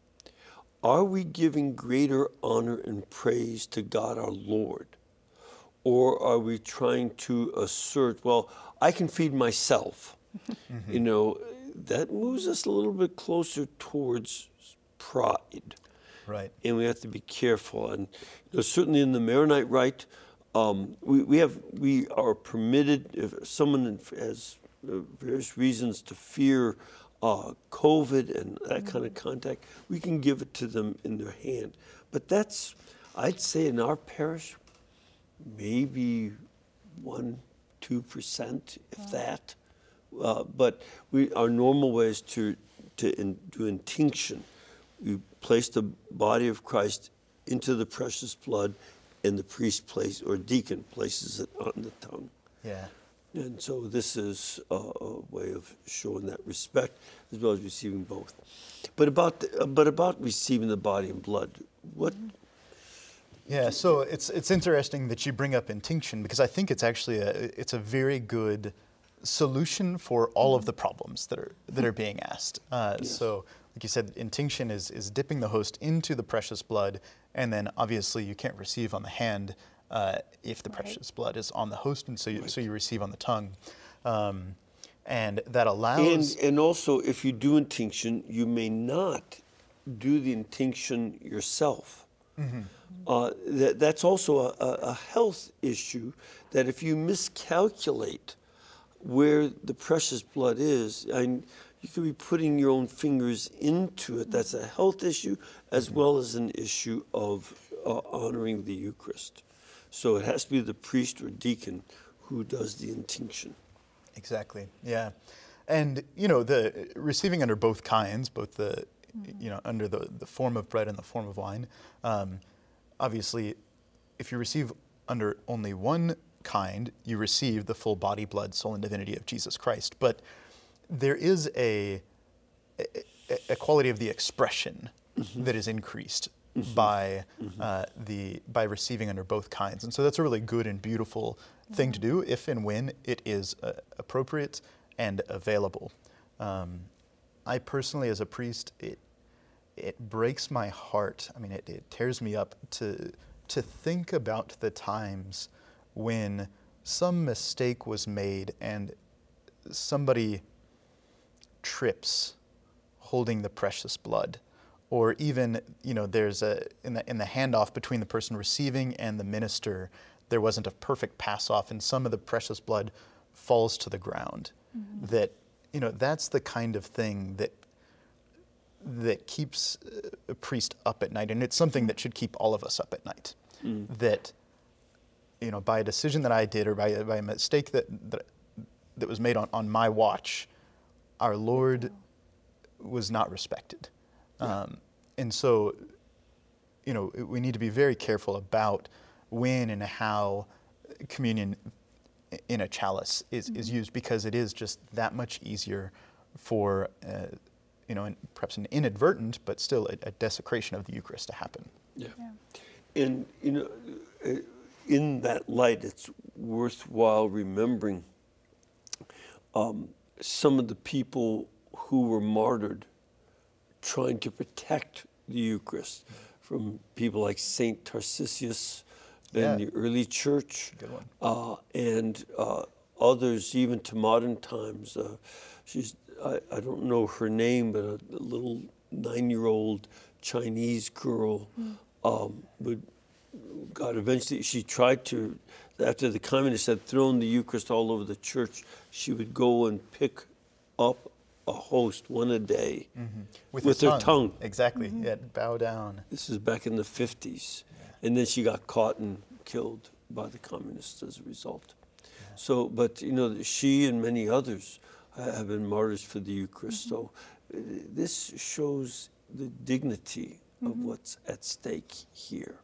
Are we giving greater honor and praise to God our Lord? Or are we trying to assert, well, I can feed myself? *laughs* You know, that moves us a little bit closer towards pride Right. and we have to be careful. And you know, certainly in the Maronite rite, um, we, we have we are permitted if someone has uh, various reasons to fear uh, COVID and that kind of contact, we can give it to them in their hand. But that's I'd say in our parish, maybe one, two percent, if that. Uh, but we, our normal way is to, to in, do intinction. We place the body of Christ into the precious blood, and the priest place or deacon places it on the tongue. Yeah. And so this is a, a way of showing that respect as well as receiving both. But about the, uh, but about receiving the body and blood, what? Yeah, so it's it's interesting that you bring up intinction because I think it's actually a it's a very good solution for all of the problems that are that are being asked. Uh, So, like you said, intinction is is dipping the host into the precious blood, and then obviously you can't receive on the hand uh, if the Right. precious blood is on the host, and so you, so you receive on the tongue, um, and that allows. And and also, if you do intinction, you may not do the intinction yourself. Uh, that, that's also a, a health issue. That if you miscalculate where the precious blood is, and you could be putting your own fingers into it. That's a health issue as well as an issue of uh, honoring the Eucharist. So it has to be the priest or deacon who does the intinction. Exactly. Yeah, and you know the receiving under both kinds, both the you know under the the form of bread and the form of wine. Um, obviously, if you receive under only one kind, you receive the full body, blood, soul, and divinity of Jesus Christ. But there is a a, a quality of the expression that is increased by uh, the by receiving under both kinds, and so that's a really good and beautiful thing to do if and when it is uh, appropriate and available. Um, I personally, as a priest, it it breaks my heart. I mean, it, it tears me up to to think about the times when some mistake was made and somebody trips holding the precious blood. Or even you know there's a in the in the handoff between the person receiving and the minister there wasn't a perfect pass off and some of the precious blood falls to the ground. That you know that's the kind of thing that that keeps uh, a priest up at night. And it's something that should keep all of us up at night. That you know by a decision that I did or by a, by a mistake that, that that was made on, on my watch our Lord was not respected. Um, and so you know we need to be very careful about when and how communion in a chalice is, is used because it is just that much easier for uh, you know an, perhaps an inadvertent but still a, a desecration of the Eucharist to happen. Yeah. And, you know, uh, in that light, it's worthwhile remembering um, some of the people who were martyred trying to protect the Eucharist from people like Saint Tarcisius in the early church. Good one. Uh, and uh, others, even to modern times. Uh, she's, I, I don't know her name, but a, little nine year old Chinese girl. Um, would, God eventually, she tried to, after the communists had thrown the Eucharist all over the church, she would go and pick up a host one a day mm-hmm. with, her tongue. Exactly. Yeah, mm-hmm. bow down. This is back in the 50s. And then she got caught and killed by the communists as a result. So, but you know, she and many others have been martyrs for the Eucharist. Mm-hmm. So, uh, this shows the dignity of what's at stake here.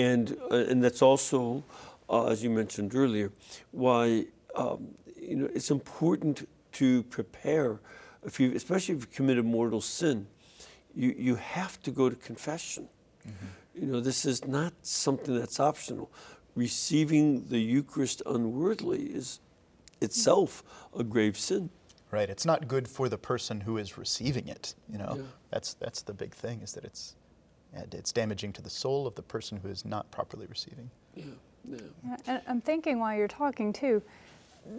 And, uh, and that's also, uh, as you mentioned earlier, why um, you know, it's important to prepare, if you, especially if you committed mortal sin, you, you have to go to confession. You know, this is not something that's optional. Receiving the Eucharist unworthily is itself a grave sin. Right. It's not good for the person who is receiving it. You know, Yeah. that's that's the big thing is that it's yeah, it's damaging to the soul of the person who is not properly receiving. Yeah, yeah. Yeah, And I'm thinking while you're talking too,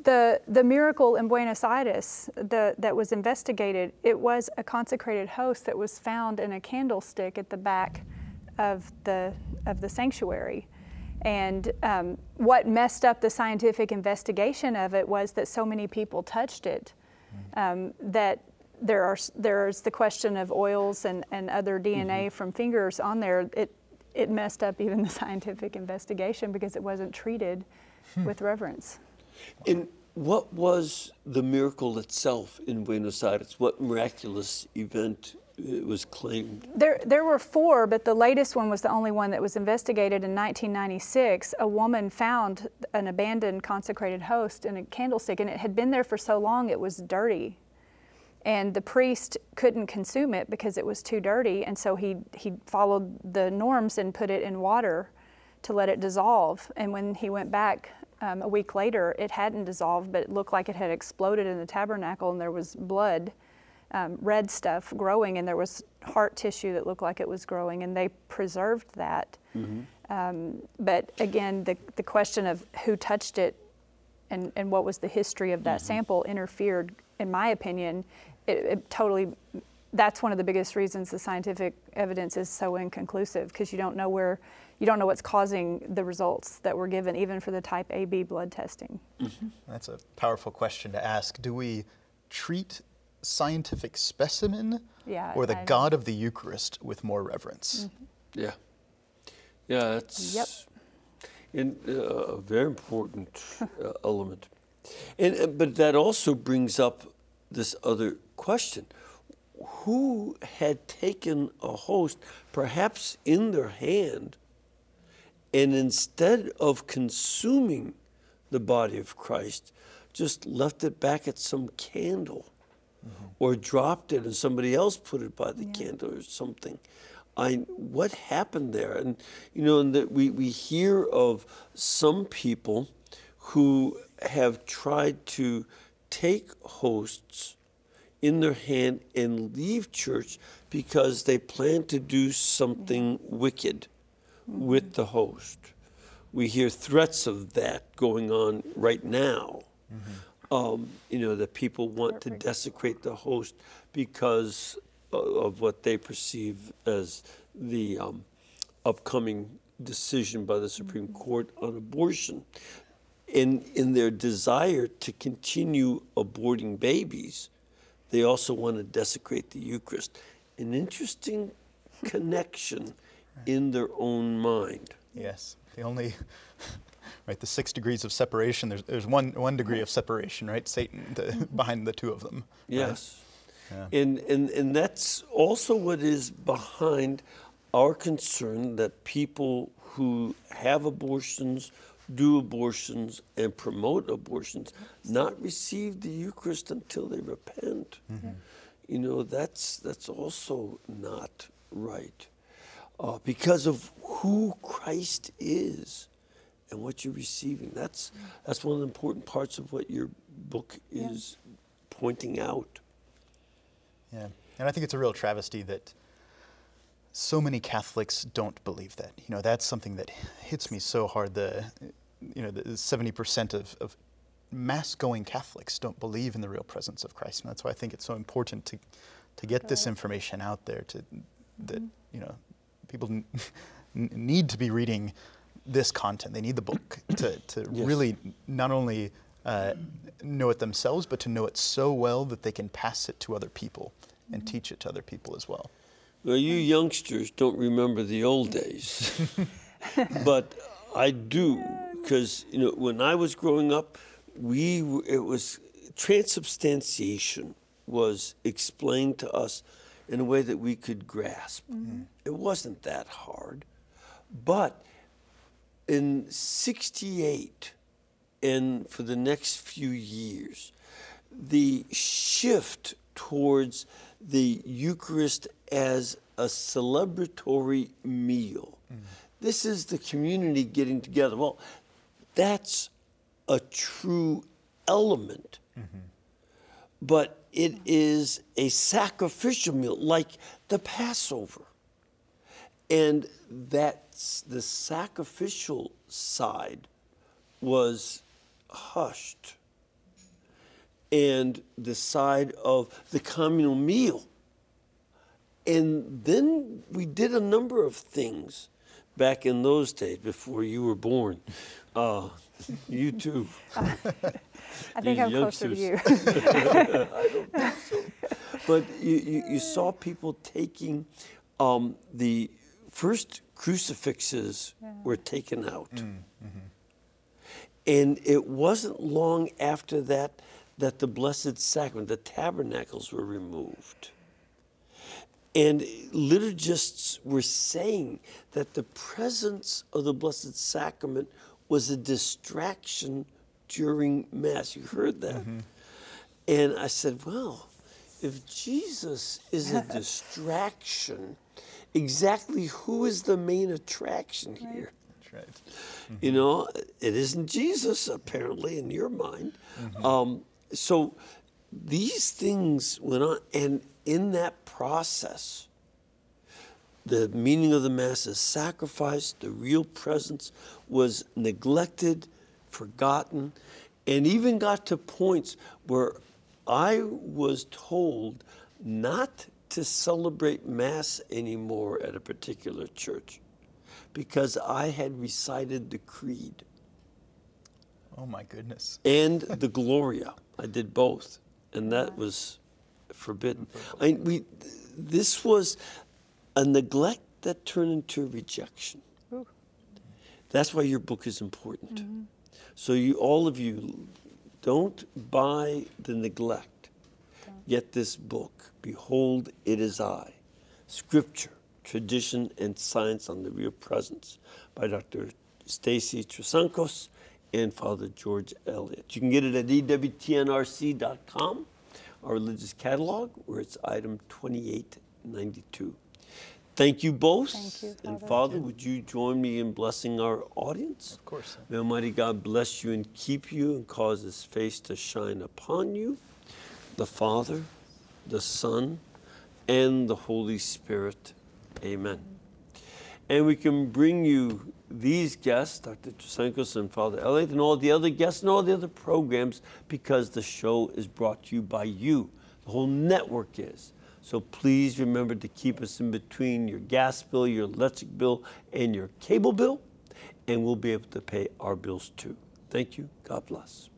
the the miracle in Buenos Aires the, that was investigated, it was a consecrated host that was found in a candlestick at the back of the of the sanctuary. And um, what messed up the scientific investigation of it was that so many people touched it. Um, that there are there's the question of oils and, and other DNA from fingers on there. It it messed up even *laughs* the scientific investigation because it wasn't treated with reverence. And what was the miracle itself in Buenos Aires? What miraculous event uh, was claimed? There, there were four, but the latest one was the only one that was investigated in 1996. A woman found an abandoned consecrated host in a candlestick, and it had been there for so long it was dirty. And the priest couldn't consume it because it was too dirty, and so he, he followed the norms and put it in water to let it dissolve. And when he went back um, a week later, it hadn't dissolved, but it looked like it had exploded in the tabernacle, and there was blood um, red stuff growing, and there was heart tissue that looked like it was growing, and they preserved that. Mm-hmm. Um, but again, the, the question of who touched it and, and what was the history of that mm-hmm. sample interfered, in my opinion, it, it, totally. That's one of the biggest reasons the scientific evidence is so inconclusive because you don't know where, you don't know what's causing the results that were given, even for the type AB blood testing. Mm-hmm. That's a powerful question to ask. Do we treat scientific specimen yeah, or the I God of the Eucharist with more reverence. Mm-hmm. Yeah. Yeah, that's yep. in, uh, a very important uh, element. And, uh, but that also brings up this other question. Who had taken a host, perhaps in their hand, and instead of consuming the body of Christ, just left it back at some candle mm-hmm. or dropped it and somebody else put it by the yeah. candle or something. I what happened there? And you know, and that we, we hear of some people who have tried to take hosts in their hand and leave church because they plan to do something wicked mm-hmm. with the host. We hear threats of that going on right now. Mm-hmm um, you know, that people want Perfect. to desecrate the host because of what they perceive as the um, upcoming decision by the Supreme mm-hmm. Court on abortion. In, in their desire to continue aborting babies, they also want to desecrate the Eucharist. An interesting connection in their own mind. Yes. The only *laughs* right? The six degrees of separation. There's there's one one degree of separation, right? Satan the, mm-hmm. *laughs* behind the two of them. Yes, right? yeah. and and and that's also what is behind our concern that people who have abortions, do abortions, and promote abortions not receive the Eucharist until they repent. Mm-hmm. You know, that's that's also not right. Uh, because of who Christ is and what you're receiving. That's that's one of the important parts of what your book is yeah. pointing out. Yeah, and I think it's a real travesty that so many Catholics don't believe that. You know, that's something that hits me so hard. The you know, seventy percent of, of mass going Catholics don't believe in the real presence of Christ, and that's why I think it's so important to to get this information out there. To that mm-hmm. you know, people *laughs* n- need to be reading this content. They need the book *coughs* to, to yes. really not only uh, know it themselves, but to know it so well that they can pass it to other people and mm-hmm. teach it to other people as well. Well, you youngsters don't remember the old days, *laughs* but I do, because you know when I was growing up, we it was transubstantiation was explained to us in a way that we could grasp. Mm-hmm. It wasn't that hard, but in 68 and for the next few years, the shift towards the Eucharist as a celebratory meal. Mm. This is the community getting together. Well, that's a true element, mm-hmm. but it is a sacrificial meal like the Passover. And that's the sacrificial side was hushed. And the side of the communal meal. And then we did a number of things back in those days before you were born. Uh, you too. *laughs* I think you I'm youngsters. closer to you. *laughs* *laughs* I don't think so. But you, you, you saw people taking um, the first crucifixes were taken out. And it wasn't long after that that the Blessed Sacrament, the tabernacles, were removed. And liturgists were saying that the presence of the Blessed Sacrament was a distraction during Mass. You heard that? Mm-hmm. And I said, well, if Jesus is a *laughs* distraction, exactly who is the main attraction here? That's right. Mm-hmm. You know, it isn't Jesus, apparently, in your mind. Mm-hmm. Um, so these things went on, and in that process, the meaning of the Mass is sacrifice, the real presence was neglected, forgotten, and even got to points where I was told not to celebrate Mass anymore at a particular church because I had recited the Creed Oh my goodness. and the Gloria. I did both, and that was forbidden. I, mean, we, this was a neglect that turned into rejection. Ooh. That's why your book is important. Mm-hmm. So you, all of you, don't buy the neglect. Get this book. Behold, it is I. Scripture, tradition, and science on the real presence by Dr. Stacy Trasancos and Father George Elliott. You can get it at EWTNRC.com, our religious catalog, where it's item 2892. Thank you both. Thank you, And Father. Father, would you join me in blessing our audience? Of course. May Almighty God bless you and keep you and cause his face to shine upon you, the Father, the Son, and the Holy Spirit. Amen. And we can bring you these guests, Dr. Trasancos and Father Elliott, and all the other guests and all the other programs because the show is brought to you by you. The whole network is. So please remember to keep us in between your gas bill, your electric bill, and your cable bill, and we'll be able to pay our bills too. Thank you. God bless.